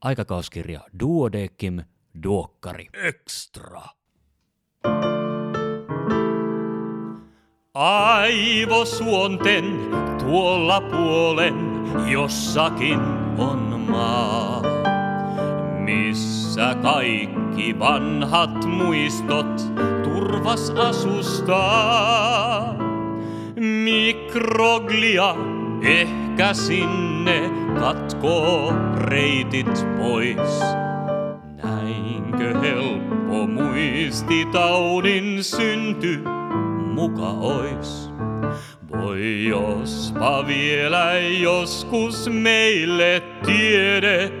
aikakauskirja Duodekim Duokkari Extra. Aivosuonten tuolla puolen jossakin on maa, missä kaikki vanhat muistot turvas asustaa. Mikroglia ehkä sinne katkoo reitit pois. Näinkö helppo muistitaudin synty muka ois? Voi jospa vielä joskus meille tiede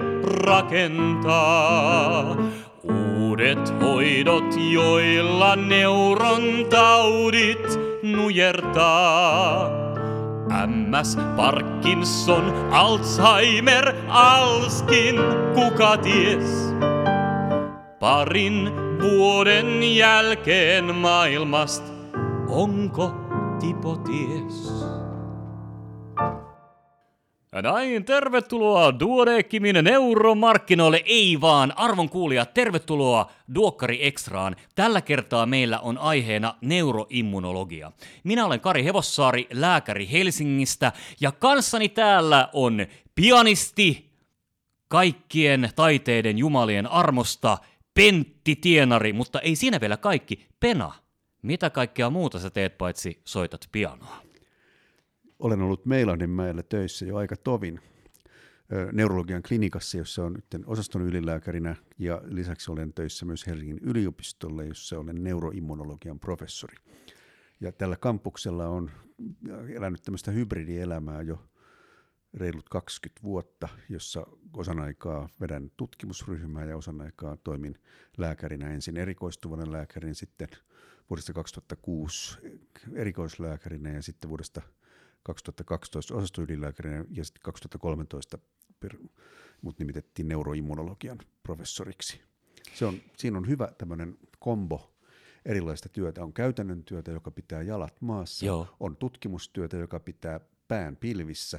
rakentaa. Uudet hoidot, joilla neuron taudit nujertaa. MS, Parkinson, Alzheimer, Alskin, kuka ties? Parin vuoden jälkeen maailmasta, onko Tipo ties? Ja näin, tervetuloa Duodekimin neuromarkkinoille, ei vaan arvon kuulia, tervetuloa Duokkari Extraan. Tällä kertaa meillä on aiheena neuroimmunologia. Minä olen Kari Hevossaari, lääkäri Helsingistä, ja kanssani täällä on pianisti, kaikkien taiteiden jumalien armosta, Pentti Tienari, mutta ei siinä vielä kaikki, Pena. Mitä kaikkea muuta sä teet paitsi soitat pianoa? Olen ollut Meilandinmäellä töissä jo aika tovin neurologian klinikassa, jossa on nyt osaston ylilääkärinä ja lisäksi olen töissä myös Helsingin yliopistolle, jossa olen neuroimmunologian professori. Ja tällä kampuksella on elänyt tämmöistä hybridielämää jo reilut 20 vuotta, jossa osan aikaa vedän tutkimusryhmää ja osan aikaa toimin lääkärinä ensin erikoistuvana lääkärin, sitten vuodesta 2006 erikoislääkärinä ja sitten vuodesta 2012 osastoylilääkärinä ja sitten 2013 per, mut nimitettiin neuroimmunologian professoriksi. Se on, siinä on hyvä tämmöinen kombo erilaista työtä. On käytännön työtä, joka pitää jalat maassa. Joo. On tutkimustyötä, joka pitää pään pilvissä.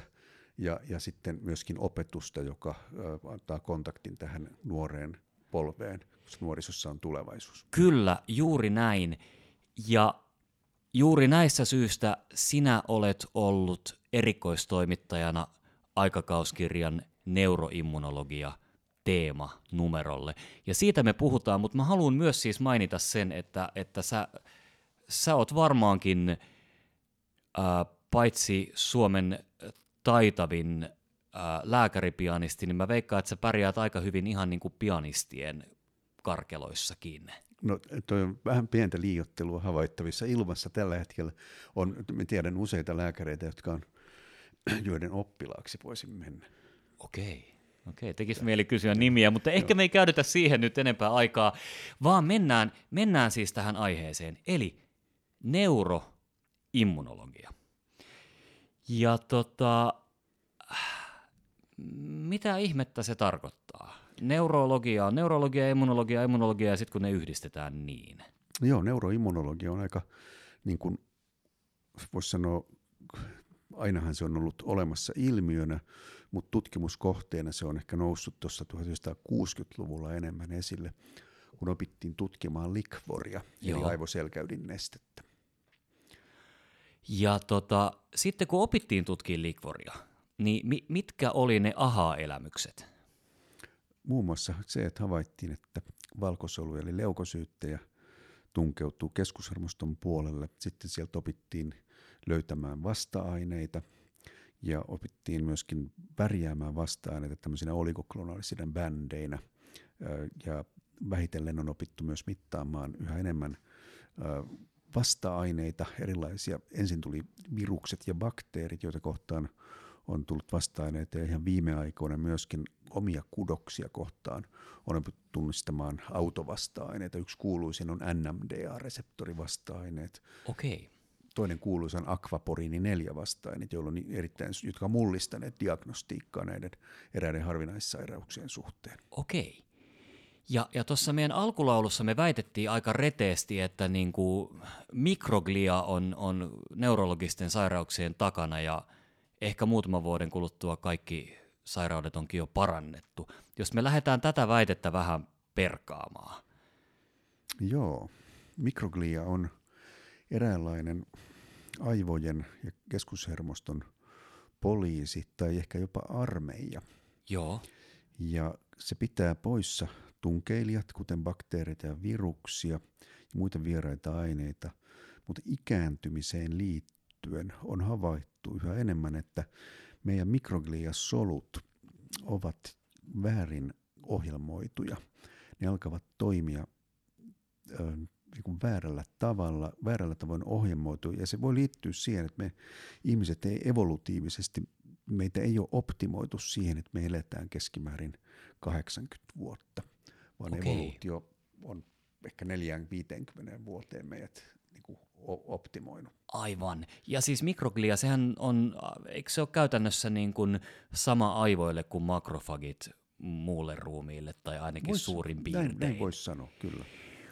Ja, ja sitten myöskin opetusta, joka ö, antaa kontaktin tähän nuoreen polveen, koska nuorisossa on tulevaisuus. Kyllä, juuri näin. Ja juuri näistä syistä sinä olet ollut erikoistoimittajana aikakauskirjan neuroimmunologia teema numerolle. Ja siitä me puhutaan, mutta mä haluan myös siis mainita sen, että, että sä, sä oot varmaankin ää, paitsi Suomen taitavin ää, lääkäripianisti, niin mä veikkaan, että sä pärjäät aika hyvin ihan niin kuin pianistien karkeloissakin. No toi on vähän pientä liiottelua havaittavissa ilmassa tällä hetkellä. On, mä tiedän useita lääkäreitä, jotka on, joiden oppilaaksi voisin mennä. Okei. Okei, tekisi mieli kysyä nimiä, mutta ehkä me ei käytetä siihen nyt enempää aikaa, vaan mennään, mennään siis tähän aiheeseen, eli neuroimmunologia. Ja tota, mitä ihmettä se tarkoittaa? Neurologia on neurologia, immunologia, immunologia ja sitten kun ne yhdistetään niin. Joo, neuroimmunologia on aika, niin kuin voisi sanoa, ainahan se on ollut olemassa ilmiönä, mutta tutkimuskohteena se on ehkä noussut tuossa 1960-luvulla enemmän esille, kun opittiin tutkimaan likvoria, Joo. eli aivoselkäydin nestettä. Ja tota, sitten kun opittiin tutkia likvoria, niin mi- mitkä oli ne aha-elämykset? Muun muassa se, että havaittiin, että valkosolu eli leukosyyttejä tunkeutuu keskushermoston puolelle. Sitten sieltä opittiin löytämään vasta-aineita ja opittiin myöskin värjäämään vasta-aineita tämmöisinä oligoklonaalisina bändeinä. Ja vähitellen on opittu myös mittaamaan yhä enemmän vasta-aineita, erilaisia. Ensin tuli virukset ja bakteerit, joita kohtaan on tullut vasta-aineita ja ihan viime aikoina myöskin omia kudoksia kohtaan on tunnistamaan autovasta-aineita. Yksi kuuluisin on NMDA-reseptorivasta-aineet. Okei. Toinen kuuluisa on akvaporiini 4 vasta-aineet, joilla on erittäin, jotka on mullistaneet diagnostiikkaa näiden eräiden harvinaissairauksien suhteen. Okei. Ja, ja tuossa meidän alkulaulussa me väitettiin aika reteesti, että niinku mikroglia on, on neurologisten sairauksien takana ja ehkä muutaman vuoden kuluttua kaikki sairaudet onkin jo parannettu. Jos me lähdetään tätä väitettä vähän perkaamaan. Joo, mikroglia on eräänlainen aivojen ja keskushermoston poliisi tai ehkä jopa armeija. Joo. Ja se pitää poissa tunkeilijat, kuten bakteereita ja viruksia ja muita vieraita aineita, mutta ikääntymiseen liittyen on havaittu yhä enemmän, että meidän mikrogliasolut ovat väärin ohjelmoituja. Ne alkavat toimia ö, niin kuin väärällä tavalla, väärällä tavoin ohjelmoitu. Ja se voi liittyä siihen, että me ihmiset ei evolutiivisesti, meitä ei ole optimoitu siihen, että me eletään keskimäärin 80 vuotta, vaan Okei. evoluutio on ehkä 4-50 vuoteen meidät niin kuin optimoinut. Aivan. Ja siis mikroglia, sehän on, eikö se ole käytännössä niin kuin sama aivoille kuin makrofagit muulle ruumiille, tai ainakin Vois- suurin näin, piirtein. näin voisi sanoa, kyllä.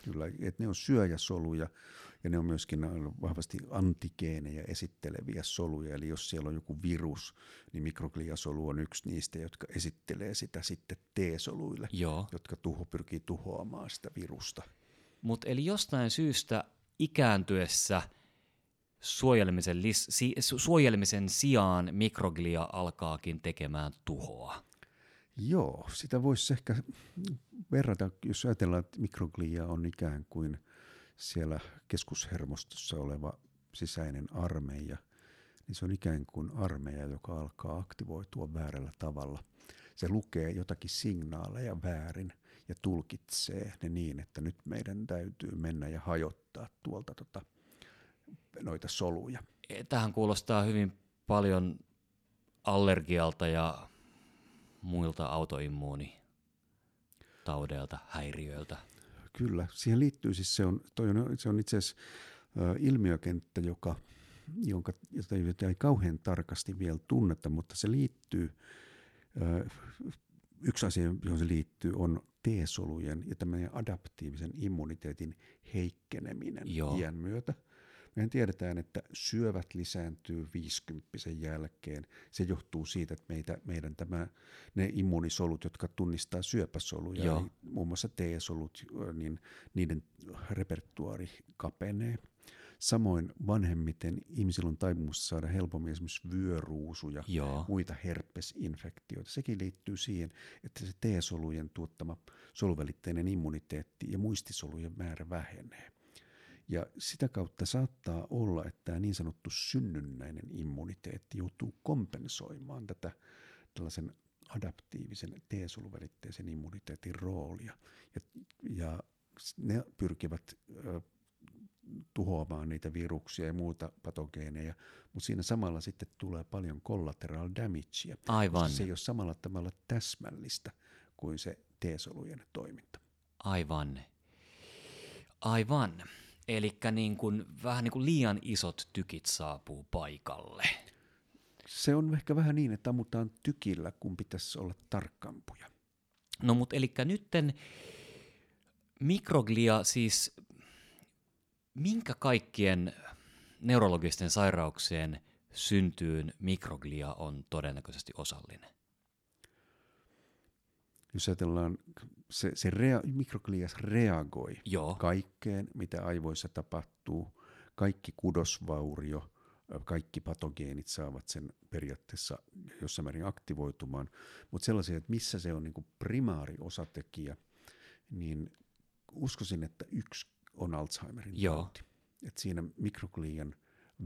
kyllä. Et ne on syöjäsoluja ja ne on myöskin vahvasti antigeenejä esitteleviä soluja. Eli jos siellä on joku virus, niin mikrogliasolu on yksi niistä, jotka esittelee sitä sitten T-soluille, Joo. jotka tuho, pyrkii tuhoamaan sitä virusta. Mutta eli jostain syystä ikääntyessä suojelemisen, lis, si, su- suojelemisen sijaan mikroglia alkaakin tekemään tuhoa. Joo, sitä voisi ehkä verrata, jos ajatellaan, että mikroglia on ikään kuin siellä keskushermostossa oleva sisäinen armeija, niin se on ikään kuin armeija, joka alkaa aktivoitua väärällä tavalla. Se lukee jotakin signaaleja väärin ja tulkitsee ne niin, että nyt meidän täytyy mennä ja hajottaa tuolta tota, noita soluja. E, Tähän kuulostaa hyvin paljon allergialta ja muilta autoimmuunitaudeilta, häiriöiltä. Kyllä, siihen liittyy siis se on, toi on, se on itse asiassa ilmiökenttä, joka, jonka, jota ei, jota ei kauhean tarkasti vielä tunneta, mutta se liittyy, ö, yksi asia, johon se liittyy, on T-solujen ja tämmöinen adaptiivisen immuniteetin heikkeneminen Joo. iän myötä. Mehän tiedetään, että syövät lisääntyy 50 jälkeen. Se johtuu siitä, että meitä, meidän tämä, ne immunisolut, jotka tunnistaa syöpäsoluja, Joo. niin muun muassa T-solut, niin niiden repertuaari kapenee. Samoin vanhemmiten ihmisillä on taipumus saada helpommin esimerkiksi vyöruusuja, Joo. muita herpesinfektioita. Sekin liittyy siihen, että se T-solujen tuottama soluvälitteinen immuniteetti ja muistisolujen määrä vähenee. Ja sitä kautta saattaa olla, että tämä niin sanottu synnynnäinen immuniteetti joutuu kompensoimaan tätä tällaisen adaptiivisen T-soluvälitteisen immuniteetin roolia. Ja, ja ne pyrkivät tuhoamaan niitä viruksia ja muuta patogeeneja, mutta siinä samalla sitten tulee paljon collateral damagea, Aivan. koska se ei ole samalla tavalla täsmällistä kuin se T-solujen toiminta. Aivan. Aivan. Eli niin kuin, vähän niin kuin liian isot tykit saapuu paikalle. Se on ehkä vähän niin, että ammutaan tykillä, kun pitäisi olla tarkkampuja. No mutta eli nytten mikroglia siis, minkä kaikkien neurologisten sairauksien syntyyn mikroglia on todennäköisesti osallinen? Jos ajatellaan, se, se rea, mikroglias reagoi Joo. kaikkeen, mitä aivoissa tapahtuu, kaikki kudosvaurio, kaikki patogeenit saavat sen periaatteessa jossain määrin aktivoitumaan, mutta sellaisia, että missä se on niin primaariosatekijä, niin uskoisin, että yksi on Alzheimerin Joo. tauti. Et siinä mikroglian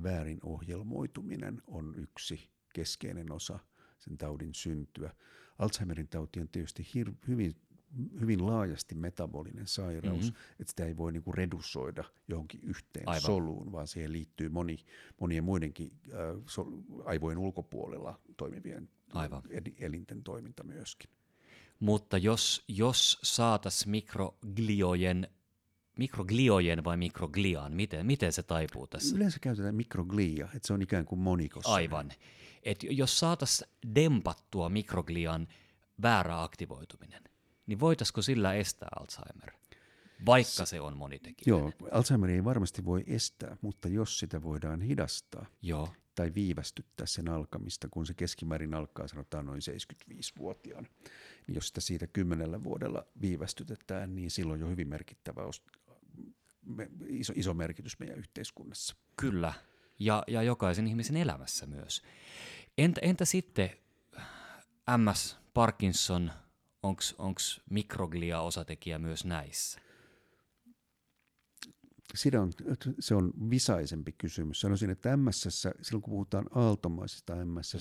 väärin ohjelmoituminen on yksi keskeinen osa sen taudin syntyä. Alzheimerin tauti on tietysti hir- hyvin, hyvin laajasti metabolinen sairaus, Mhm. mm-hmm. että sitä ei voi niinku redusoida johonkin yhteen Aivan. soluun, vaan siihen liittyy moni, monien muidenkin äh, sol- aivojen ulkopuolella toimivien Aivan. elinten toiminta myöskin. Mutta jos, jos saatas mikrogliojen, mikrogliojen vai mikrogliaan, miten, miten se taipuu tässä? Yleensä käytetään mikroglia, että se on ikään kuin monikossa. Aivan. Et jos saatas dempattua mikroglian väärä aktivoituminen, niin voitaisiko sillä estää Alzheimer, vaikka se on monitekijä? Joo, Alzheimer ei varmasti voi estää, mutta jos sitä voidaan hidastaa, Joo. tai viivästyttää sen alkamista, kun se keskimäärin alkaa sanotaan noin 75-vuotiaana. Niin jos sitä siitä kymmenellä vuodella viivästytetään, niin silloin jo hyvin merkittävä iso, iso merkitys meidän yhteiskunnassa. Kyllä, ja, ja jokaisen ihmisen elämässä myös. Entä, entä sitten MS, Parkinson, onko mikroglia-osatekijä myös näissä? Siinä on, se on visaisempi kysymys. Sanoisin, että MS, silloin kun puhutaan aaltomaisesta MS,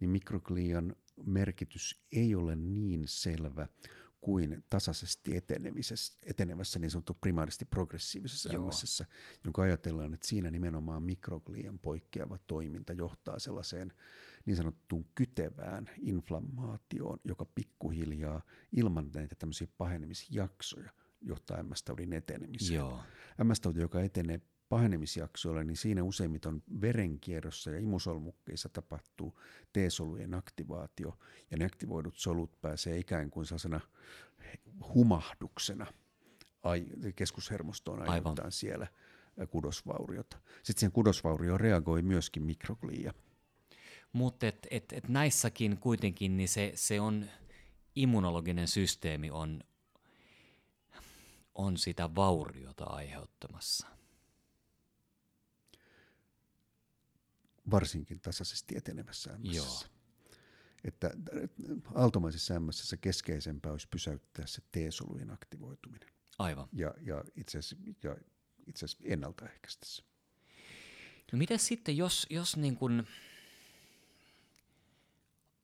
niin mikroglian merkitys ei ole niin selvä kuin tasaisesti etenevässä niin sanottu primaaristi progressiivisessa MS, jonka ajatellaan, että siinä nimenomaan mikroglian poikkeava toiminta johtaa sellaiseen niin sanottuun kytevään inflammaatioon, joka pikkuhiljaa ilman näitä tämmöisiä pahenemisjaksoja johtaa MS-taudin etenemiseen. Joo. MS-tauti, joka etenee pahenemisjaksoilla, niin siinä useimmiten verenkierrossa ja imusolmukkeissa tapahtuu T-solujen aktivaatio, ja ne aktivoidut solut pääsee ikään kuin sellaisena humahduksena keskushermostoon aiheuttaa siellä kudosvauriota. Sitten siihen kudosvaurioon reagoi myöskin mikroglia. Mutta et, et, et näissäkin kuitenkin niin se, se on, immunologinen systeemi on, on sitä vauriota aiheuttamassa. Varsinkin tasaisesti etenevässä MS. Joo. Että aaltomaisessa MS keskeisempää olisi pysäyttää se T-solujen aktivoituminen. Aivan. Ja, ja itse asiassa, ja itse asiassa ennaltaehkäistä se. No miten sitten, jos, jos niin kun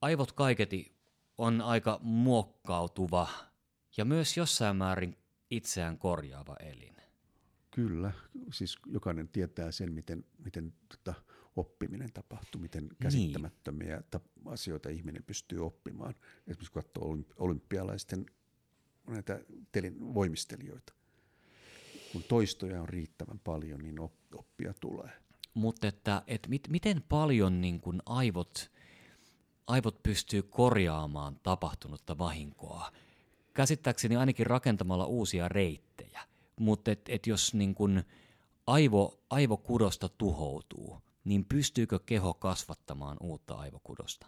aivot kaiketi on aika muokkautuva ja myös jossain määrin itseään korjaava elin. Kyllä, siis jokainen tietää sen, miten, miten tota, oppiminen tapahtuu, miten käsittämättömiä niin. asioita ihminen pystyy oppimaan. Esimerkiksi kun katsoo olympialaisten näitä telin voimistelijoita. Kun toistoja on riittävän paljon, niin oppia tulee. Mutta että, et mit, miten paljon niin kun aivot aivot pystyy korjaamaan tapahtunutta vahinkoa. Käsittääkseni ainakin rakentamalla uusia reittejä. Mutta et, et jos niin kun aivo, aivokudosta tuhoutuu, niin pystyykö keho kasvattamaan uutta aivokudosta?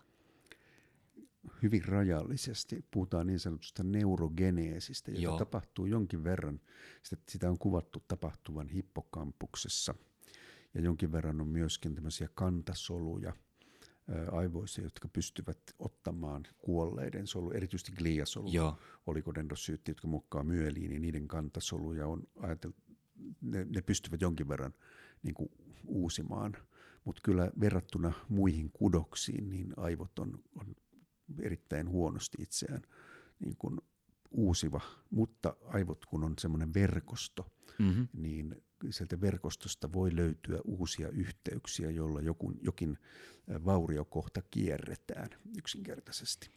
Hyvin rajallisesti. Puhutaan niin sanotusta neurogeneesistä, joka Joo. tapahtuu jonkin verran. Sitä, on kuvattu tapahtuvan hippokampuksessa. Ja jonkin verran on myöskin tämmöisiä kantasoluja – aivoissa, jotka pystyvät ottamaan kuolleiden solu, erityisesti gliasolu, olikodendrosyytti, jotka muokkaa myeliin, niin niiden kantasoluja on ajateltu, ne, ne pystyvät jonkin verran niin kuin uusimaan, mutta kyllä verrattuna muihin kudoksiin, niin aivot on, on erittäin huonosti itseään niin kuin uusiva, mutta aivot kun on semmoinen verkosto, mm-hmm. niin sieltä verkostosta voi löytyä uusia yhteyksiä, joilla joku, jokin vauriokohta kierretään yksinkertaisesti.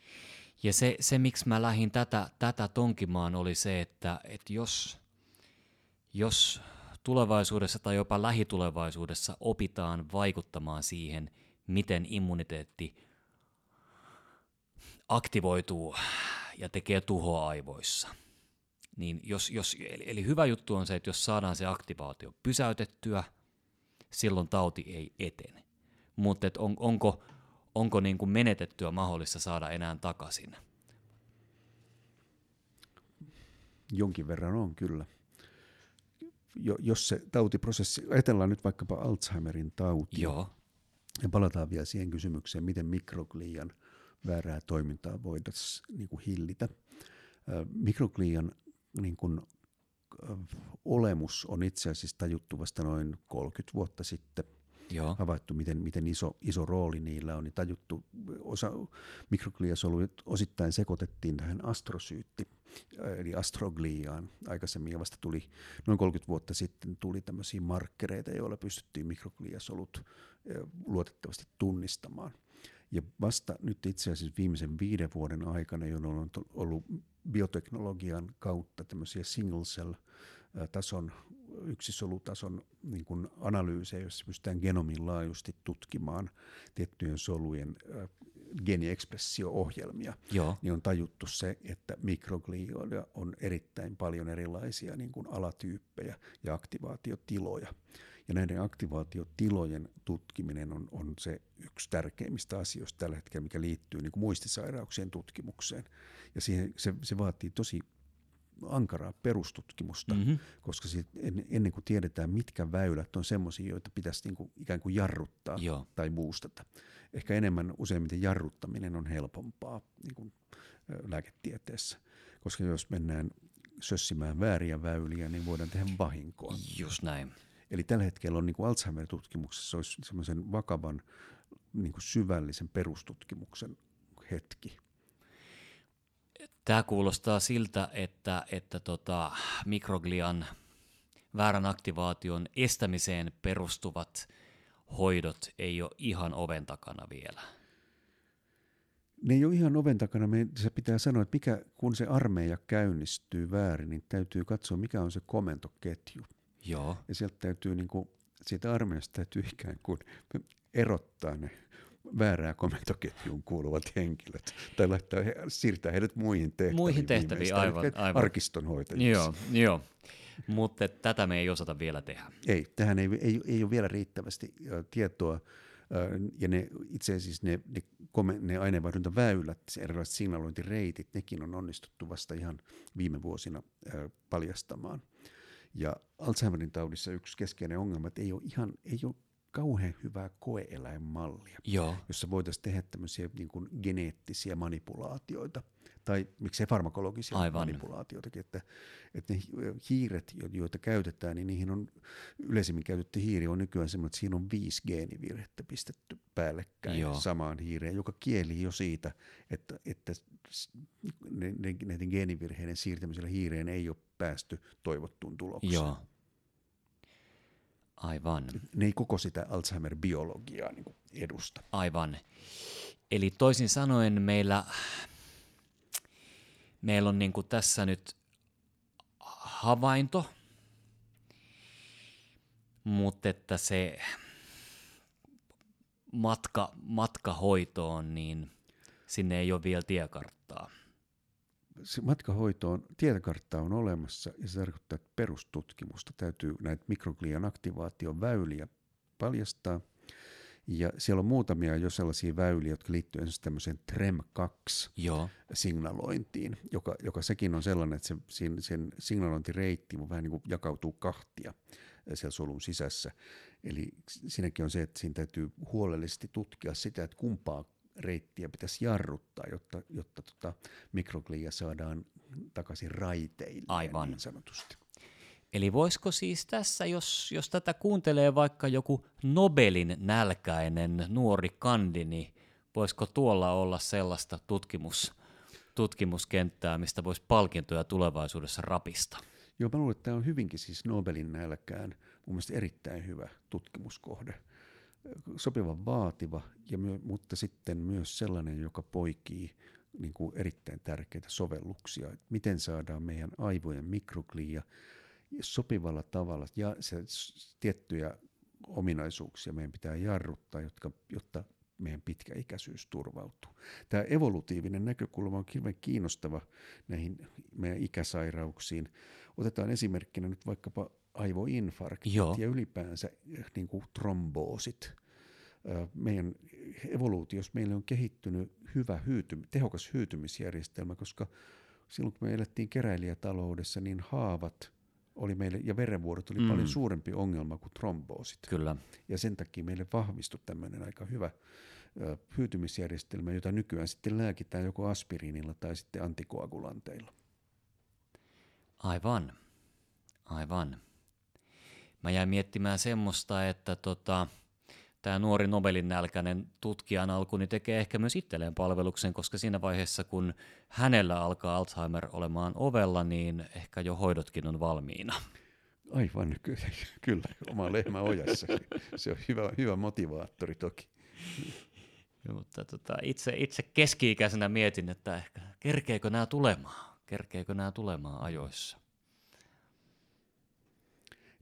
Ja se, se miksi mä lähdin tätä, tätä tonkimaan, oli se, että, että jos, jos tulevaisuudessa tai jopa lähitulevaisuudessa opitaan vaikuttamaan siihen, miten immuniteetti aktivoituu ja tekee tuhoa aivoissa – niin jos, jos, eli, eli hyvä juttu on se, että jos saadaan se aktivaatio pysäytettyä, silloin tauti ei etene. Mutta on, onko, onko niin kuin menetettyä mahdollista saada enää takaisin? Jonkin verran on kyllä. Jo, jos se tautiprosessi, ajatellaan nyt vaikkapa Alzheimerin tauti. Joo. Ja palataan vielä siihen kysymykseen, miten mikroglian väärää toimintaa voitaisiin niin kuin hillitä. Mikroglian niin kuin, olemus on itse asiassa tajuttu vasta noin 30 vuotta sitten. Joo. havaittu, miten, miten iso, iso rooli niillä on, niin tajuttu, osa mikrogliasoluja osittain sekoitettiin tähän astrosyytti, eli astrogliaan aikaisemmin, ja vasta tuli noin 30 vuotta sitten tuli tämmöisiä markkereita, joilla pystyttiin mikrogliasolut luotettavasti tunnistamaan. Ja vasta nyt itse asiassa viimeisen viiden vuoden aikana, jolloin on ollut bioteknologian kautta tämmöisiä single cell tason, yksisolutason niin kuin analyysejä, joissa pystytään genomin laajuisesti tutkimaan tiettyjen solujen geeniekspressio-ohjelmia, Joo. niin on tajuttu se, että mikroglioilla on erittäin paljon erilaisia niin kuin alatyyppejä ja aktivaatiotiloja. Ja näiden aktivaatiotilojen tutkiminen on, on se yksi tärkeimmistä asioista tällä hetkellä, mikä liittyy niin kuin muistisairauksien tutkimukseen. Ja siihen, se, se vaatii tosi ankaraa perustutkimusta, mm-hmm. koska sit en, ennen kuin tiedetään, mitkä väylät on semmoisia, joita pitäisi niin kuin ikään kuin jarruttaa Joo. tai boostata. Ehkä enemmän useimmiten jarruttaminen on helpompaa niin kuin, lääketieteessä, koska jos mennään sössimään vääriä väyliä, niin voidaan tehdä vahinkoa. Just näin. Eli tällä hetkellä on niin kuin Alzheimer-tutkimuksessa olisi semmoisen vakavan niin kuin syvällisen perustutkimuksen hetki. Tämä kuulostaa siltä, että, että tota, mikroglian väärän aktivaation estämiseen perustuvat hoidot ei ole ihan oven takana vielä. Ne ei ole ihan oven takana. Me, se pitää sanoa, että mikä, kun se armeija käynnistyy väärin, niin täytyy katsoa, mikä on se komentoketju. Joo. Ja sieltä täytyy, niin kuin, siitä armeijasta täytyy ikään kuin erottaa ne väärää komentoketjuun kuuluvat henkilöt, tai laittaa, siirtää heidät muihin tehtäviin. Muihin tehtäviin, aivan, aivan. Arkistonhoitajiksi. Joo, joo. mutta tätä me ei osata vielä tehdä. Ei, tähän ei, ei, ei ole vielä riittävästi tietoa, ja ne, itse asiassa ne, ne, kome, ne aineenvaihduntaväylät, erilaiset signalointireitit, nekin on onnistuttu vasta ihan viime vuosina paljastamaan. Ja Alzheimerin taudissa yksi keskeinen ongelma, että ei ole ihan, ei ole kauhean hyvää koeeläinmallia, Joo. jossa voitaisiin tehdä tämmöisiä niin kuin geneettisiä manipulaatioita tai miksei farmakologisia Aivan. manipulaatioitakin, että, että ne hiiret, joita käytetään, niin niihin on yleisimmin käytetty hiiri on nykyään semmoinen, että siinä on viisi geenivirhettä pistetty päällekkäin Joo. samaan hiireen, joka kieli jo siitä, että, että näiden geenivirheiden siirtämisellä hiireen ei ole päästy toivottuun tulokseen. Joo. Aivan. Ne ei koko sitä Alzheimer-biologiaa niin edusta. Aivan. Eli toisin sanoen meillä, meillä on niin kuin tässä nyt havainto, mutta että se matka, matka hoitoon, niin sinne ei ole vielä tiekarttaa se matkahoitoon tietokartta on olemassa ja se tarkoittaa, että perustutkimusta täytyy näitä mikroglian aktivaation väyliä paljastaa. Ja siellä on muutamia jo sellaisia väyliä, jotka liittyvät esimerkiksi tämmöiseen TREM2-signalointiin, joka, joka sekin on sellainen, että se, sen, sen signalointireitti vähän niin kuin jakautuu kahtia siellä solun sisässä. Eli siinäkin on se, että siinä täytyy huolellisesti tutkia sitä, että kumpaa reittiä pitäisi jarruttaa, jotta, jotta tota mikroglia saadaan takaisin raiteille Aivan. niin sanotusti. Eli voisiko siis tässä, jos, jos tätä kuuntelee vaikka joku Nobelin nälkäinen nuori kandi, niin voisiko tuolla olla sellaista tutkimus, tutkimuskenttää, mistä voisi palkintoja tulevaisuudessa rapista? Joo, mä luulen, että tämä on hyvinkin siis Nobelin nälkään mun mielestä erittäin hyvä tutkimuskohde – sopivan vaativa, ja myö, mutta sitten myös sellainen, joka poikii niin kuin erittäin tärkeitä sovelluksia. Että miten saadaan meidän aivojen mikroglia sopivalla tavalla, ja se, tiettyjä ominaisuuksia meidän pitää jarruttaa, jotka, jotta meidän pitkäikäisyys turvautuu. Tämä evolutiivinen näkökulma on hirveän kiinnostava näihin meidän ikäsairauksiin. Otetaan esimerkkinä nyt vaikkapa aivoinfarktit Joo. ja ylipäänsä eh, niin kuin tromboosit. Meidän evoluutiossa meille on kehittynyt hyvä hyyty, tehokas hyytymisjärjestelmä, koska silloin kun me elettiin keräilijätaloudessa, niin haavat oli meille, ja verenvuodot oli mm. paljon suurempi ongelma kuin tromboosit. Kyllä. Ja sen takia meille vahvistui tämmöinen aika hyvä ö, hyytymisjärjestelmä, jota nykyään sitten lääkitään joko aspiriinilla tai sitten antikoagulanteilla. Aivan. Aivan. Mä jäin miettimään semmoista, että tota, tämä nuori Nobelin nälkäinen tutkijan alku niin tekee ehkä myös itselleen palveluksen, koska siinä vaiheessa, kun hänellä alkaa Alzheimer olemaan ovella, niin ehkä jo hoidotkin on valmiina. Aivan, kyllä, kyllä oma lehmä ojassa. Se on hyvä, hyvä motivaattori toki. Mutta tota, itse, itse keski-ikäisenä mietin, että ehkä kerkeekö nämä tulemaan, kerkeekö nämä tulemaan ajoissa.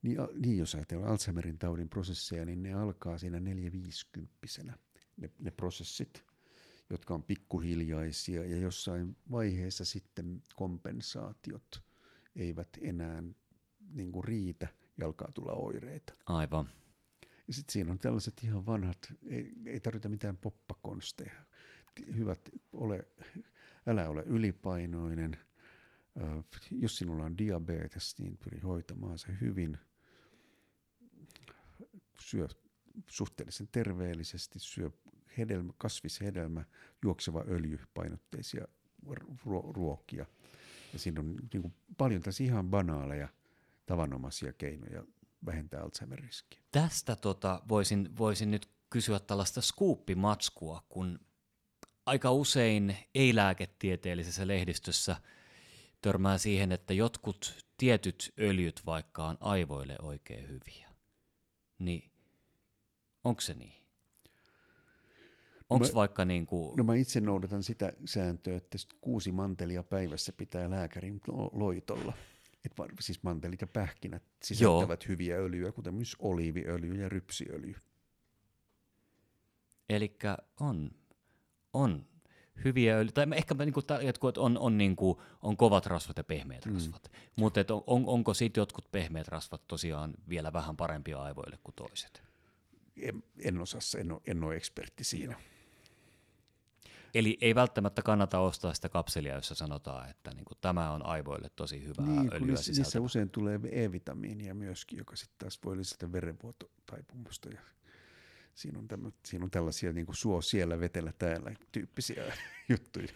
Niin, niin jos ajatellaan Alzheimerin taudin prosesseja, niin ne alkaa siinä 450 ne, ne prosessit, jotka on pikkuhiljaisia ja jossain vaiheessa sitten kompensaatiot eivät enää niin kuin riitä ja alkaa tulla oireita. Aivan. Ja sitten siinä on tällaiset ihan vanhat, ei, ei tarvita mitään poppakonsteja. Hyvät, ole, älä ole ylipainoinen. Jos sinulla on diabetes, niin pyri hoitamaan se hyvin. Syö suhteellisen terveellisesti, syö hedelmä, kasvishedelmä, juokseva öljy, painotteisia ruo- ruokia. Ja siinä on niin kuin paljon tässä ihan banaaleja, tavanomaisia keinoja vähentää Alzheimer-riskiä. Tästä tota, voisin, voisin nyt kysyä tällaista skuuppimatskua, kun aika usein ei-lääketieteellisessä lehdistössä törmää siihen, että jotkut tietyt öljyt vaikka on aivoille oikein hyviä. Niin onko se niin? Onko Mä- vaikka niin kuin, No mä itse noudatan sitä sääntöä, että kuusi mantelia päivässä pitää lääkärin lo- loitolla. Et var, siis mantelit ja pähkinät sisältävät hyviä öljyjä, kuten myös oliiviöljy ja rypsiöljy. eli on, on hyviä öljyjä, tai ehkä niin kuin, jotkut on, on, niin kuin, on kovat rasvat ja pehmeät rasvat, mutta on, on, onko sitten jotkut pehmeät rasvat tosiaan vielä vähän parempia aivoille kuin toiset? En, en osaa, en ole, en ole ekspertti siinä. Eli ei välttämättä kannata ostaa sitä kapselia, jossa sanotaan, että niin kuin, tämä on aivoille tosi hyvää Niin, öljyä niissä, niissä usein tulee E-vitamiinia myöskin, joka sitten taas voi lisätä verenvuototaipumusta. Ja siinä, on tämmö, siinä on tällaisia niin kuin suo siellä, vetellä täällä tyyppisiä juttuja.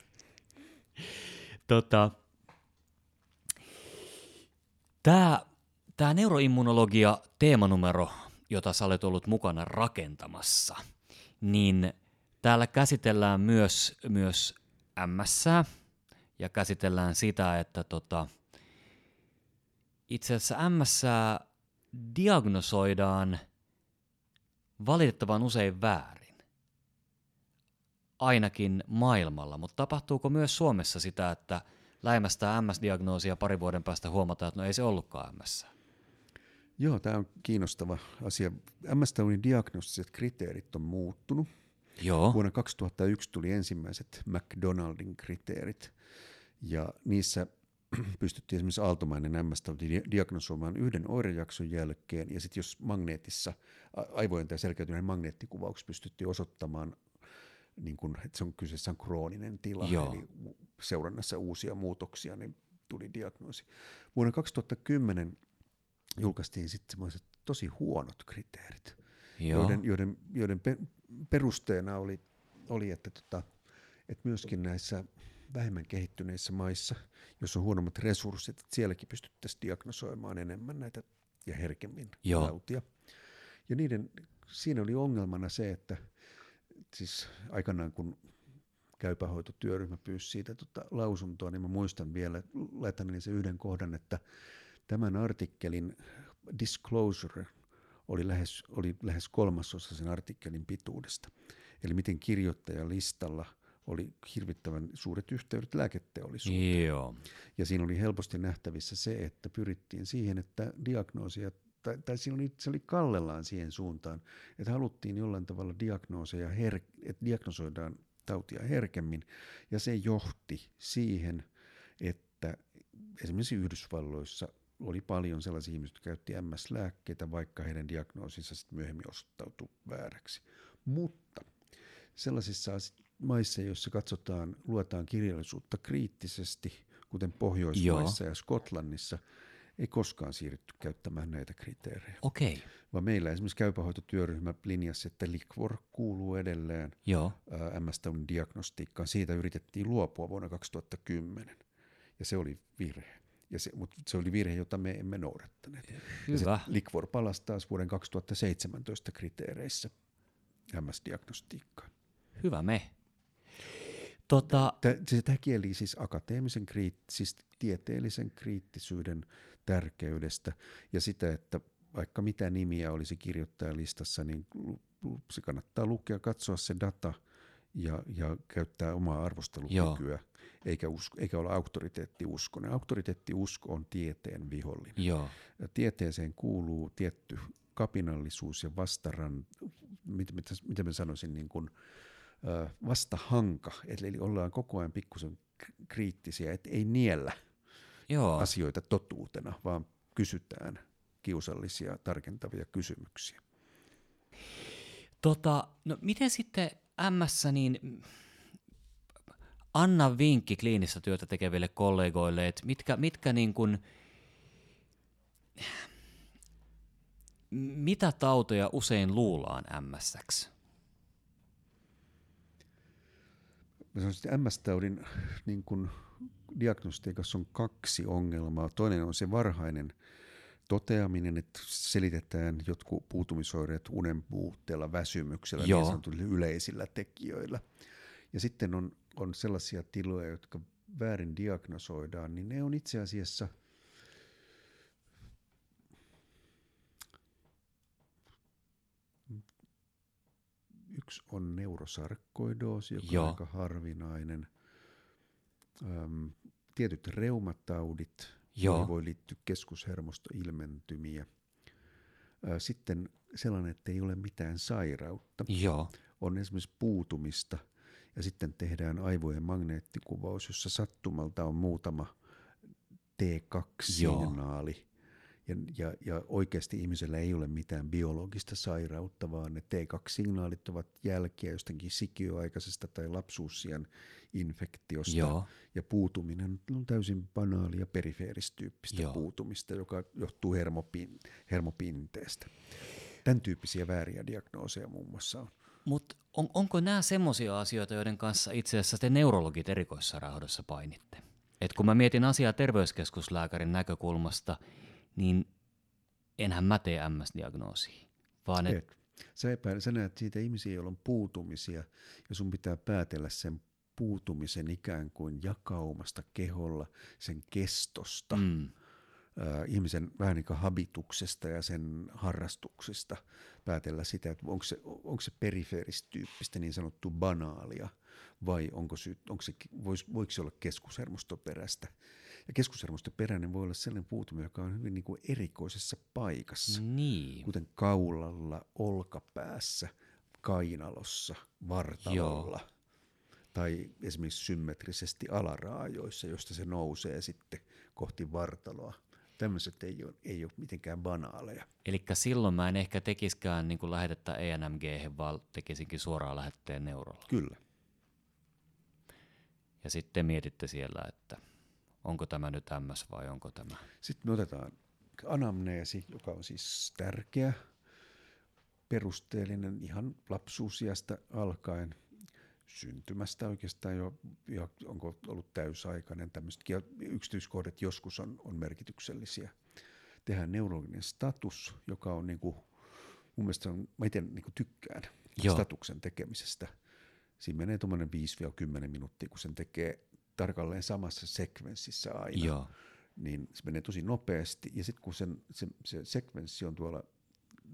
Tota, tämä, tämä neuroimmunologia teemanumero, jota sä olet ollut mukana rakentamassa, niin täällä käsitellään myös, myös MS ja käsitellään sitä, että tota, itse asiassa MS diagnosoidaan valitettavan usein väärin ainakin maailmalla, mutta tapahtuuko myös Suomessa sitä, että läimästää MS-diagnoosia pari vuoden päästä huomataan, että no ei se ollutkaan MS? Joo, tämä on kiinnostava asia. MS-taudin diagnostiset kriteerit on muuttunut. Joo. Vuonna 2001 tuli ensimmäiset McDonaldin kriteerit, ja niissä pystyttiin esimerkiksi aaltomainen di- diagnosoimaan yhden oirejakson jälkeen, ja sitten jos magneetissa, aivojen tai selkäytyneen magneettikuvauksessa pystyttiin osoittamaan, niin kun, että se on kyseessä on krooninen tila, Joo. eli seurannassa uusia muutoksia, niin tuli diagnoosi. Vuonna 2010 julkaistiin sitten semmoiset tosi huonot kriteerit, Joo. joiden, joiden, joiden pe- perusteena oli, oli että, tota, että myöskin näissä vähemmän kehittyneissä maissa, joissa on huonommat resurssit, että sielläkin pystyttäisiin diagnosoimaan enemmän näitä ja herkemmin Joo. tautia. Ja niiden, siinä oli ongelmana se, että siis aikanaan kun käypähoitotyöryhmä pyysi siitä tota lausuntoa, niin mä muistan vielä, laitan sen yhden kohdan, että tämän artikkelin disclosure oli lähes, oli lähes kolmasosa sen artikkelin pituudesta. Eli miten kirjoittajan listalla oli hirvittävän suuret yhteydet lääketeollisuuteen. Joo. Ja siinä oli helposti nähtävissä se, että pyrittiin siihen, että diagnoosia, tai, tai siinä oli, se oli kallellaan siihen suuntaan, että haluttiin jollain tavalla diagnooseja, her, että diagnosoidaan tautia herkemmin, ja se johti siihen, että esimerkiksi Yhdysvalloissa oli paljon sellaisia ihmisiä, jotka käytti MS-lääkkeitä, vaikka heidän diagnoosinsa sitten myöhemmin osoittautui vääräksi. Mutta sellaisissa maissa, joissa katsotaan, luetaan kirjallisuutta kriittisesti, kuten Pohjoismaissa ja Skotlannissa, ei koskaan siirrytty käyttämään näitä kriteerejä. Okei. Vaan meillä esimerkiksi käypähoitotyöryhmä linjasi, että Likvor kuuluu edelleen Joo. MS-taudin diagnostiikkaan. Siitä yritettiin luopua vuonna 2010, ja se oli virhe. Ja se, mutta se oli virhe, jota me emme noudattaneet. Ja Hyvä. se Likvor palasi taas vuoden 2017 kriteereissä MS-diagnostiikkaan. Hyvä me. Tota, Tämä, siis tämä kieli siis akateemisen, kriit, siis tieteellisen kriittisyyden tärkeydestä ja sitä, että vaikka mitä nimiä olisi kirjoittajalistassa, niin se kannattaa lukea, katsoa se data ja, ja käyttää omaa arvostelukykyä, eikä, usko, eikä olla auktoriteettiuskonen. Auktoriteettiusko on tieteen vihollinen. joo. Tieteeseen kuuluu tietty kapinallisuus ja vastaran, miten, miten mä sanoisin, niin kuin, vastahanka, eli eli ollaan koko ajan pikkusen kriittisiä, että ei niellä Joo. asioita totuutena, vaan kysytään kiusallisia tarkentavia kysymyksiä. Tota, no miten sitten MS, niin anna vinkki kliinistä työtä tekeville kollegoille, että mitkä, mitkä niin kuin, mitä tautoja usein luullaan MS-ksi? Mä sanoisin, että MS-taudin niin kuin diagnostiikassa on kaksi ongelmaa. Toinen on se varhainen toteaminen, että selitetään jotkut puutumisoireet unen puutteella, väsymyksellä, Joo. niin sanotuilla yleisillä tekijöillä. Ja sitten on, on sellaisia tiloja, jotka väärin diagnosoidaan, niin ne on itse asiassa yksi on neurosarkoidoosi, joka Joo. on aika harvinainen. Öm, tietyt reumataudit, Joo. voi liittyä keskushermostoilmentymiä. Sitten sellainen, että ei ole mitään sairautta. Joo, On esimerkiksi puutumista ja sitten tehdään aivojen magneettikuvaus, jossa sattumalta on muutama T2-signaali. Ja, ja, ja oikeasti ihmisellä ei ole mitään biologista sairautta, vaan ne T2-signaalit ovat jälkiä jostakin sikioaikaisesta tai lapsuusian infektiosta. Joo. Ja puutuminen on täysin banaalia perifeeristyyppistä Joo. puutumista, joka johtuu hermopin, hermopinteestä. Tämän tyyppisiä vääriä diagnooseja muun muassa on. Mutta on, onko nämä semmoisia asioita, joiden kanssa itse asiassa te neurologit erikoissairaanhoidossa painitte? Et kun mä mietin asiaa terveyskeskuslääkärin näkökulmasta, niin enhän mä tee MS-diagnoosia, vaan et, Et, sä, epä, sä näet siitä ihmisiä, joilla on puutumisia, ja sun pitää päätellä sen puutumisen ikään kuin jakaumasta keholla, sen kestosta, mm. Ihmisen vähän niin kuin habituksesta ja sen harrastuksista, päätellä sitä, että onko se, onko se perifeeristyyppistä niin sanottu banaalia, vai onko, sy, onko se, vois, voiko se olla keskushermostoperäistä. Ja keskushermostoperäinen voi olla sellainen puutuminen, joka on hyvin niin kuin erikoisessa paikassa niin, kuten kaulalla, olkapäässä, kainalossa, vartalolla. Joo. Tai esimerkiksi symmetrisesti alaraajoissa, josta se nousee sitten kohti vartaloa. Tämmöiset ei ole, ei ole mitenkään banaaleja. eli silloin mä en ehkä tekiskään niin lähetettä ENMG, vaan tekisinkin suoraan lähetteen neurolla. Kyllä. Ja sitten mietitte siellä, että onko tämä nyt MS vai onko tämä. Sitten me otetaan anamneesi, joka on siis tärkeä, perusteellinen ihan lapsuusiasta alkaen, syntymästä oikeastaan jo, ja onko ollut täysaikainen, tämmöisetkin ja yksityiskohdat joskus on, on merkityksellisiä. Tehdään neurologinen status, joka on niin kuin, mun mielestä on, mä itse niin kuin tykkään Joo. statuksen tekemisestä. Siinä menee tuommoinen 5-10 minuuttia, kun sen tekee tarkalleen samassa sekvenssissä aina Joo, niin se menee tosi nopeasti. Ja sitten kun sen, se, se sekvenssi on tuolla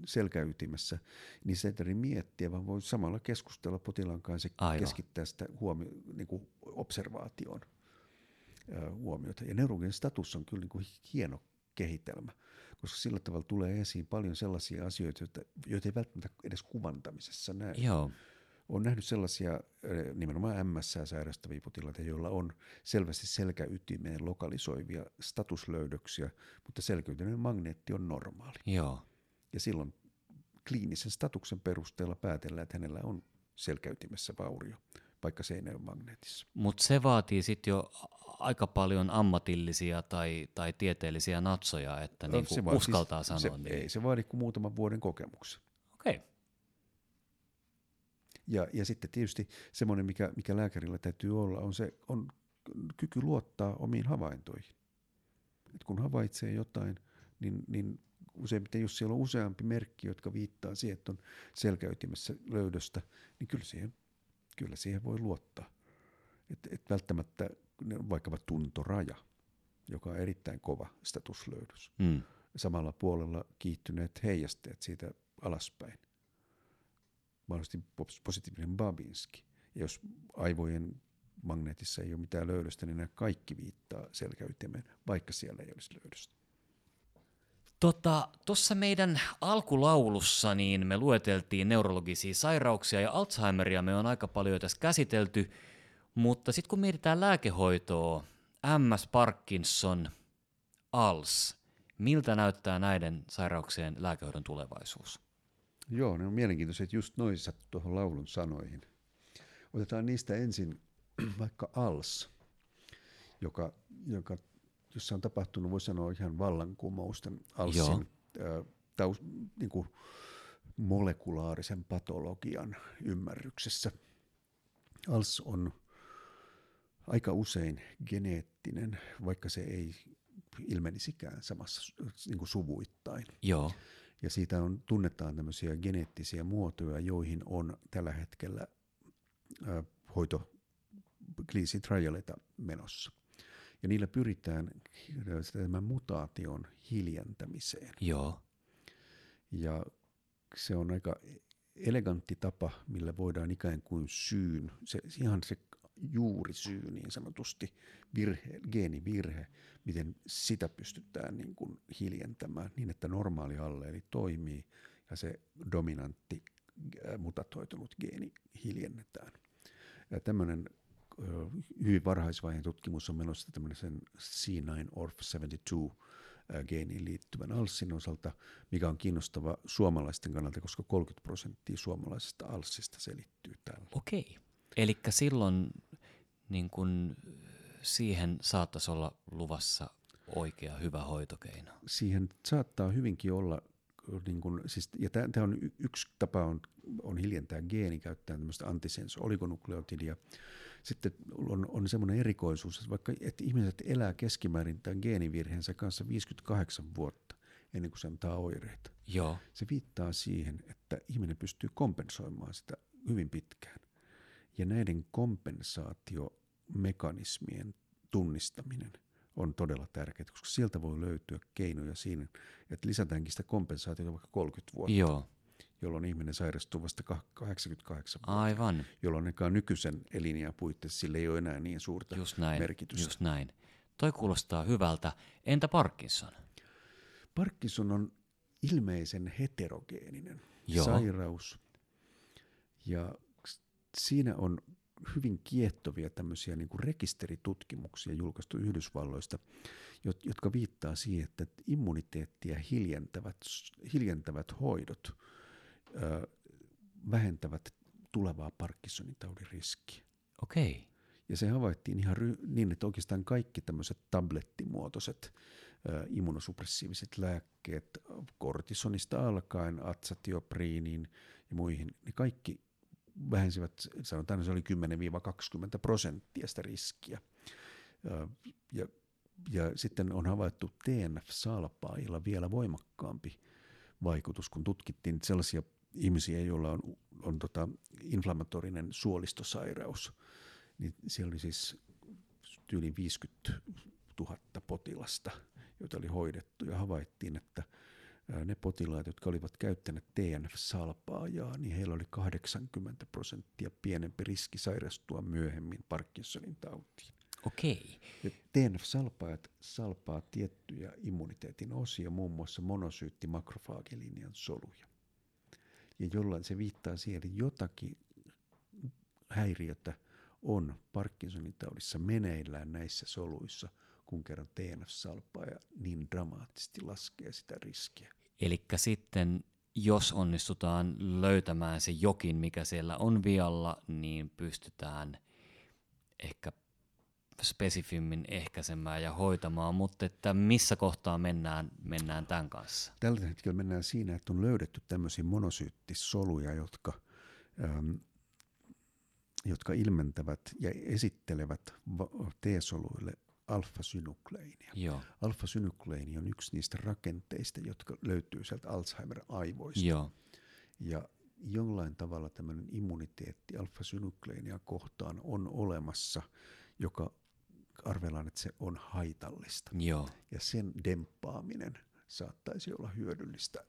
selkäytimessä, niin se ei tarvitse miettiä, vaan voi samalla keskustella potilaan kanssa ja Aivan. keskittää sitä huomio, niin kuin observaatioon ää, huomiota. Ja neurologinen status on kyllä niin kuin hieno kehitelmä, koska sillä tavalla tulee esiin paljon sellaisia asioita, joita, joita ei välttämättä edes kuvantamisessa näe. joo, Olen nähnyt sellaisia nimenomaan MS sairastavia potilaita, joilla on selvästi selkäytimeen lokalisoivia statuslöydöksiä, mutta selkäytimeen magneetti on normaali. joo. Ja silloin kliinisen statuksen perusteella päätellään, että hänellä on selkäytimessä vaurio, vaikka se ei näy magneetissa. Mutta se vaatii sitten jo aika paljon ammatillisia tai, tai tieteellisiä natsoja, että niin Se kuin vaatii- uskaltaa se, sanoa. Se, niin. Ei se vaadi kuin muutaman vuoden kokemuksen. Okei, okay. Ja, ja sitten tietysti semmoinen, mikä, mikä lääkärillä täytyy olla, on se on kyky luottaa omiin havaintoihin. Et kun havaitsee jotain, niin, niin useimmiten, jos siellä on useampi merkki, jotka viittaa siihen, että on selkäytimessä löydöstä, niin kyllä siihen, kyllä siihen voi luottaa. Et, et välttämättä vaikkapa tuntoraja, joka on erittäin kova statuslöydös. mm. Samalla puolella kiihtyneet heijasteet siitä alaspäin. Mahdollisesti pos- positiivinen Babinski. Ja jos aivojen magneetissa ei ole mitään löydöstä, niin nämä kaikki viittaa selkäytimeen, vaikka siellä ei olisi löydöstä. Tuossa tota, meidän alkulaulussa niin me lueteltiin neurologisia sairauksia ja Alzheimeria me on aika paljon jo tässä käsitelty, mutta sitten kun mietitään lääkehoitoa, MS, Parkinson, ALS, Miltä näyttää näiden sairauksien lääkehoidon tulevaisuus? Joo, ne on mielenkiintoiset just noin tuohon laulun sanoihin. Otetaan niistä ensin vaikka ALS, joka, joka, jossa on tapahtunut, voi sanoa ihan vallankumousten ALSin äh, taus, niin kuin molekulaarisen patologian ymmärryksessä. ALS on aika usein geneettinen, vaikka se ei ilmenisikään samassa niin kuin suvuittain. Joo. Ja siitä on, tunnetaan tämmöisiä geneettisiä muotoja, joihin on tällä hetkellä äh, hoito trialeita menossa. Ja niillä pyritään tämän mutaation hiljentämiseen. Joo. Ja se on aika elegantti tapa, millä voidaan ikään kuin syyn, se, ihan se juurisyy niin sanotusti, virhe, geenivirhe, miten sitä pystytään niin kuin hiljentämään niin, että normaali alleeli toimii ja se dominantti mutatoitunut geeni hiljennetään. Ja tämmöinen hyvin varhaisvaiheen tutkimus on menossa tämmöisen C9orf72 geeniin liittyvän alssin osalta, mikä on kiinnostava suomalaisten kannalta, koska 30 prosenttia suomalaisesta alssista selittyy tällä. Okei. Eli silloin niin kun siihen saattaisi olla luvassa oikea hyvä hoitokeino. Siihen saattaa hyvinkin olla, niin kun, siis, ja tämä on yksi tapa on, on hiljentää geeni käyttää tämmöistä antisens oligonukleotidia. Sitten on, on semmoinen erikoisuus, että vaikka että ihmiset elää keskimäärin tämän geenivirheensä kanssa 58 vuotta ennen kuin se antaa oireita. Joo. Se viittaa siihen, että ihminen pystyy kompensoimaan sitä hyvin pitkään. Ja näiden kompensaatiomekanismien tunnistaminen on todella tärkeää, koska sieltä voi löytyä keinoja siinä, että lisätäänkin sitä kompensaatiota vaikka 30 vuotta. Joo jolloin ihminen sairastuu vasta 88 vuotta. Aivan. Jolloin nykyisen elinjään puitteissa sille ei ole enää niin suurta just näin, merkitystä. Just näin. Toi kuulostaa hyvältä. Entä Parkinson? Parkinson on ilmeisen heterogeeninen Joo. sairaus. Ja siinä on hyvin kiehtovia tämmöisiä niin kuin rekisteritutkimuksia julkaistu Yhdysvalloista, jotka viittaa siihen, että immuniteettia hiljentävät, hiljentävät hoidot ö, vähentävät tulevaa Parkinsonin taudin riskiä. Okei. Okay. Ja se havaittiin ihan ry- niin, että oikeastaan kaikki tämmöiset tablettimuotoiset ö, immunosuppressiiviset lääkkeet, kortisonista alkaen, atsatiopriiniin ja muihin, niin kaikki vähensivät, sanotaan, että se oli 10-20 prosenttia sitä riskiä. Ja, ja, ja sitten on havaittu TNF-salpailla vielä voimakkaampi vaikutus, kun tutkittiin sellaisia ihmisiä, joilla on, on tota inflammatorinen suolistosairaus. Niin siellä oli siis yli 50 000 potilasta, joita oli hoidettu ja havaittiin, että – ne potilaat, jotka olivat käyttäneet TNF-salpaajaa, niin heillä oli 80 prosenttia pienempi riski sairastua myöhemmin Parkinsonin tautiin. Okei. Ja TNF-salpaajat salpaa tiettyjä immuniteetin osia, muun muassa monosyytti makrofaagilinian soluja. Ja jollain se viittaa siihen, että jotakin häiriötä on Parkinsonin taudissa meneillään näissä soluissa, kun kerran TNF-salpaaja niin dramaattisesti laskee sitä riskiä. Eli sitten jos onnistutaan löytämään se jokin, mikä siellä on vialla, niin pystytään ehkä spesifimmin ehkäisemään ja hoitamaan, mutta että missä kohtaa mennään, mennään tämän kanssa? Tällä hetkellä mennään siinä, että on löydetty tämmöisiä monosyyttisoluja, jotka, ähm, jotka ilmentävät ja esittelevät T-soluille alfa-synukleinia. Joo. Alfa-synukleini on yksi niistä rakenteista, jotka löytyy sieltä Alzheimer-aivoista. Joo. Ja jollain tavalla tämmöinen immuniteetti alfa-synukleinia kohtaan on olemassa, joka arvellaan, että se on haitallista. Joo. Ja sen demppaaminen saattaisi olla hyödyllistä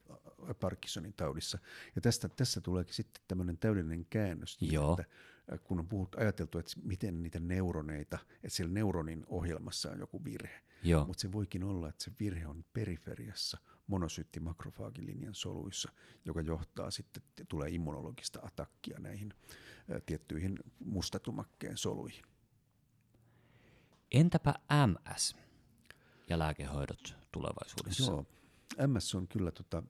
Parkinsonin taudissa. Ja tästä, tässä tuleekin sitten tämmöinen täydellinen käännös, niin Joo. että kun on puhut, ajateltu, että miten niitä neuroneita, että siellä neuronin ohjelmassa on joku virhe. Mutta se voikin olla, että se virhe on periferiassa monosyytti-makrofaagilinian soluissa, joka johtaa sitten, tulee immunologista atakkia näihin ä, tiettyihin mustatumakkeen soluihin. Entäpä MS ja lääkehoidot tulevaisuudessa? Joo, MS on kyllä tota,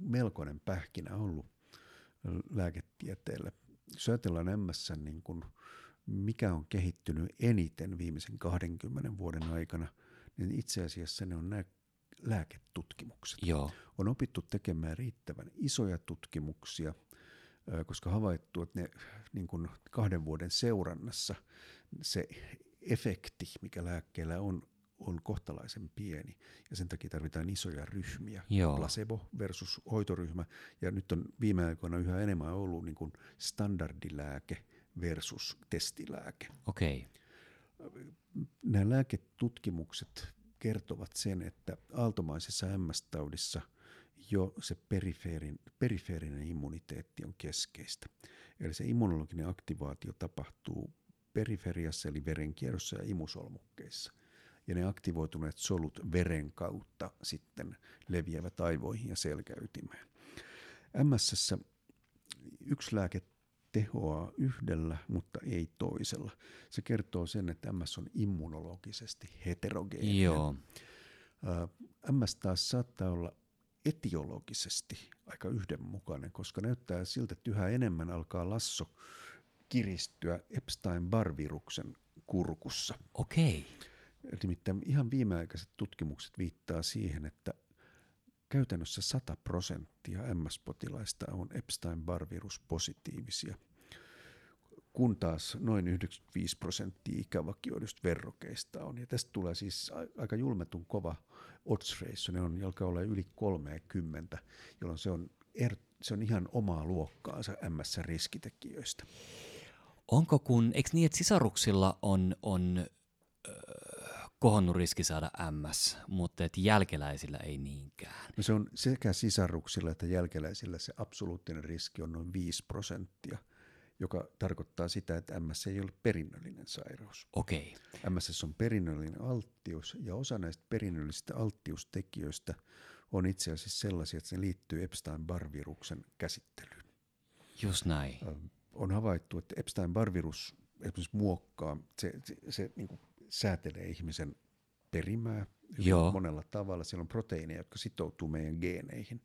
melkoinen pähkinä ollut lääketieteelle. Jos ajatellaan MS, niin kun, mikä on kehittynyt eniten viimeisen 20 vuoden aikana, niin itse asiassa ne on nämä lääketutkimukset. Joo. On opittu tekemään riittävän isoja tutkimuksia, koska havaittu, että ne niin kuin kahden vuoden seurannassa se efekti, mikä lääkkeellä on, on kohtalaisen pieni ja sen takia tarvitaan isoja ryhmiä, Joo. placebo versus hoitoryhmä ja nyt on viime aikoina yhä enemmän ollut niin kuin standardilääke versus testilääke. Okei. Nämä lääketutkimukset kertovat sen, että aaltomaisessa MS-taudissa jo se perifeerin, perifeerinen immuniteetti on keskeistä. Eli se immunologinen aktivaatio tapahtuu periferiassa eli verenkierrossa ja imusolmukkeissa. Ja ne aktivoituneet solut veren kautta sitten leviävät aivoihin ja selkäytimeen. MS yksi lääke tehoaa yhdellä, mutta ei toisella. Se kertoo sen, että MS on immunologisesti heterogeeninen. Joo. MS taas saattaa olla etiologisesti aika yhdenmukainen, koska näyttää siltä, että yhä enemmän alkaa lasso kiristyä Epstein-Barr-viruksen kurkussa. Okei. Nimittäin ihan viimeaikaiset tutkimukset viittaa siihen, että käytännössä 100 prosenttia MS-potilaista on Epstein-Barr-virus positiivisia, kun taas noin 95 prosenttia ikävakioidusta verrokeista on. Ja tästä tulee siis aika julmetun kova odds ratio, ne on, alkaa olla yli 30, jolloin se on, er, se on ihan omaa luokkaansa MS-riskitekijöistä. Onko kun, eikö niin, että sisaruksilla on, on kohonnut riski saada MS, mutta että jälkeläisillä ei niinkään. No se on sekä sisaruksilla että jälkeläisillä se absoluuttinen riski on noin 5 prosenttia, joka tarkoittaa sitä, että MS ei ole perinnöllinen sairaus. Okei. MS on perinnöllinen alttius ja osa näistä perinnöllisistä alttiustekijöistä on itse asiassa sellaisia, että se liittyy Epstein-Barr-viruksen käsittelyyn. Just näin. On havaittu, että Epstein-Barr-virus esimerkiksi muokkaa, se, se, se niin kuin säätelee ihmisen perimää Joo. monella tavalla. Siellä on proteiineja, jotka sitoutuu meidän geeneihin.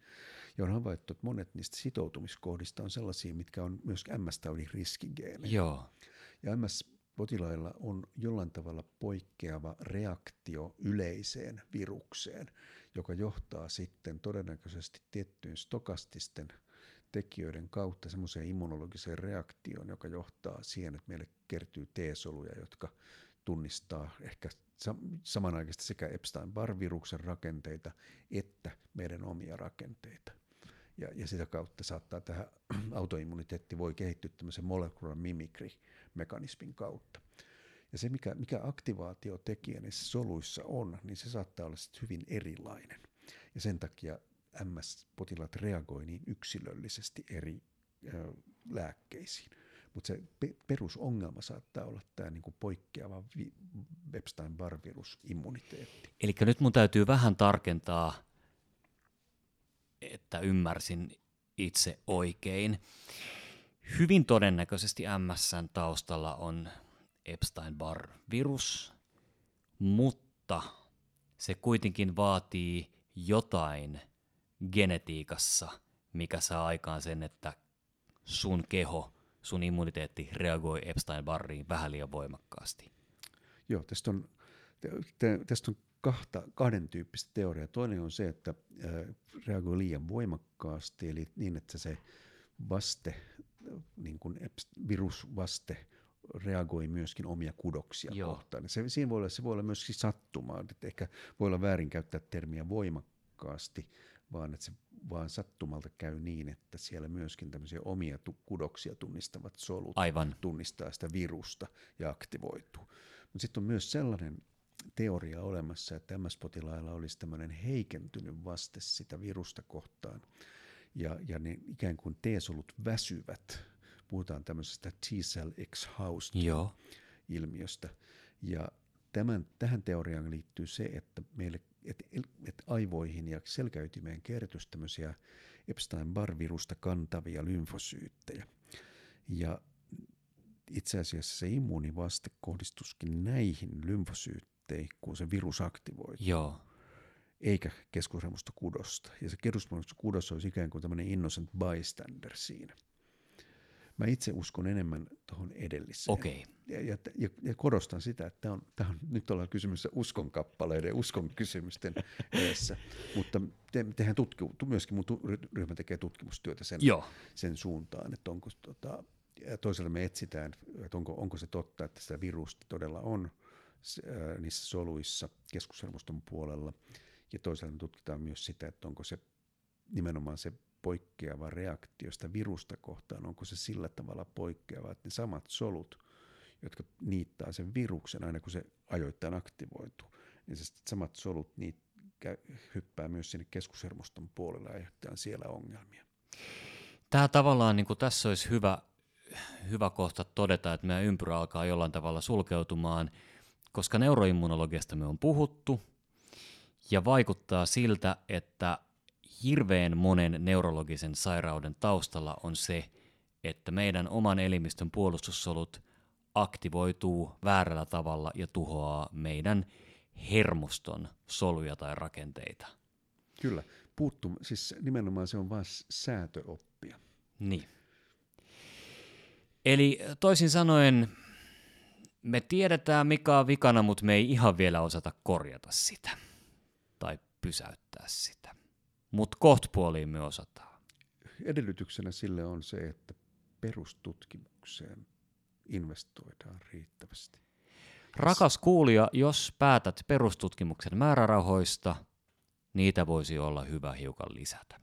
Ja on havaittu, että monet niistä sitoutumiskohdista on sellaisia, mitkä on myös MS-taudin riskigeenejä. Joo. Ja MS-potilailla on jollain tavalla poikkeava reaktio yleiseen virukseen, joka johtaa sitten todennäköisesti tiettyyn stokastisten tekijöiden kautta semmoiseen immunologiseen reaktioon, joka johtaa siihen, että meille kertyy T-soluja, jotka tunnistaa ehkä samanaikaisesti sekä Epstein-Barr-viruksen rakenteita että meidän omia rakenteita. Ja, ja sitä kautta saattaa tähän autoimmuniteetti voi kehittyä tämmöisen molecular mimicry-mekanismin kautta. Ja se, mikä, mikä aktivaatiotekijä niissä soluissa on, niin se saattaa olla sitten hyvin erilainen. Ja sen takia MS-potilaat reagoi niin yksilöllisesti eri lääkkeisiin. Mutta se pe- perusongelma saattaa olla tämä niinku poikkeava vi- Epstein-Barr-virusimmuniteetti. Eli nyt mun täytyy vähän tarkentaa, että ymmärsin itse oikein. Hyvin todennäköisesti MSn taustalla on Epstein-Barr-virus, mutta se kuitenkin vaatii jotain genetiikassa, mikä saa aikaan sen, että sun keho, sun immuniteetti reagoi Epstein-Barriin vähän liian voimakkaasti. Joo, tästä on, tästä on kahta, kahden tyyppistä teoriaa. Toinen on se, että reagoi liian voimakkaasti, eli niin, että se vaste, niin kuin virusvaste, reagoi myöskin omia kudoksia Joo. kohtaan. Se, siinä voi olla, se voi olla myöskin sattumaa, että ehkä voi olla väärin käyttää termiä voimakkaasti, vaan että se vaan sattumalta käy niin, että siellä myöskin tämmöisiä omia kudoksia tunnistavat solut Aivan. tunnistaa sitä virusta ja aktivoituu. Mutta sitten on myös sellainen teoria olemassa, että MS-potilailla olisi tämmöinen heikentynyt vaste sitä virusta kohtaan, ja, ja ne ikään kuin T-solut väsyvät. Puhutaan tämmöisestä T-cell exhaust-ilmiöstä. Ja tämän, tähän teoriaan liittyy se, että meille että et aivoihin ja selkäytimeen kertyisi tämmöisiä Epstein-Barr-virusta kantavia lymfosyyttejä. Ja itse asiassa se immuunivaste kohdistuskin näihin lymfosyytteihin, kun se virus aktivoituu. Joo. eikä keskushermostokudosta. Ja se keskushermostokudos olisi ikään kuin tämmöinen innocent bystander siinä. Mä itse uskon enemmän tuohon edelliseen. Okei. Ja, ja, ja, ja korostan sitä, että tämä on, tämä on, nyt ollaan kysymys uskon kappaleiden uskon kysymysten edessä. Mutta te, tehän tutkimu, myöskin mun tu, ryhmä tekee tutkimustyötä sen, Joo. sen suuntaan, että onko tota, ja toisaalta me etsitään, että onko, onko se totta, että sitä virusta todella on niissä soluissa keskushermoston puolella. Ja toisaalta me tutkitaan myös sitä, että onko se nimenomaan se poikkeava reaktio sitä virusta kohtaan, onko se sillä tavalla poikkeava, että ne samat solut, jotka niittää sen viruksen aina kun se ajoittain aktivoituu, niin se samat solut niit, kä- hyppää myös sinne keskushermoston puolelle ja aiheuttaa siellä ongelmia. Tämä tavallaan niin kuin tässä olisi hyvä, hyvä kohta todeta, että meidän ympyrä alkaa jollain tavalla sulkeutumaan, koska neuroimmunologiasta me on puhuttu, ja vaikuttaa siltä, että hirveän monen neurologisen sairauden taustalla on se, että meidän oman elimistön puolustussolut aktivoituu väärällä tavalla ja tuhoaa meidän hermoston soluja tai rakenteita. Kyllä, puuttu, siis nimenomaan se on vain säätöoppia. Niin. Eli toisin sanoen, me tiedetään mikä on vikana, mutta me ei ihan vielä osata korjata sitä tai pysäyttää sitä. Mutta kohtpuoliin me osataan. Edellytyksenä sille on se, että perustutkimukseen investoidaan riittävästi. Rakas kuulija, jos päätät perustutkimuksen määrärahoista, niitä voisi olla hyvä hiukan lisätä.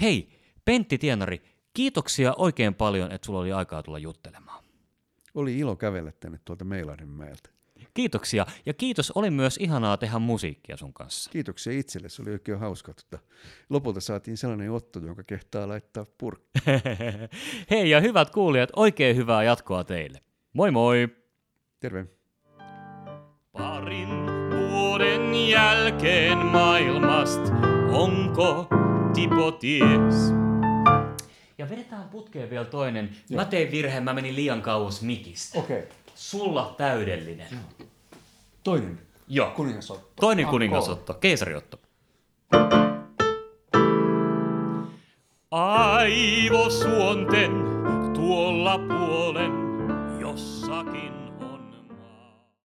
Hei, Pentti Tienari, kiitoksia oikein paljon, että sulla oli aikaa tulla juttelemaan. Oli ilo kävellä tänne tuolta Meilahdenmäeltä. Kiitoksia ja kiitos, oli myös ihanaa tehdä musiikkia sun kanssa. Kiitoksia itselle, se oli oikein hauska. Tota, lopulta saatiin sellainen otto, jonka kehtaa laittaa purkki. Hei ja hyvät kuulijat, oikein hyvää jatkoa teille. Moi moi! Terve. Parin vuoden jälkeen maailmasta onko Tipo ties? Ja vedetään putkeen vielä toinen. Mä tein virheen, mä menin liian kauas mikistä. Okei. Okay. Sulla täydellinen. Toinen. Joo. Kuningasotto. Toinen kuningasotto, keisariotto. Aivosuonten tuolla puolen jossakin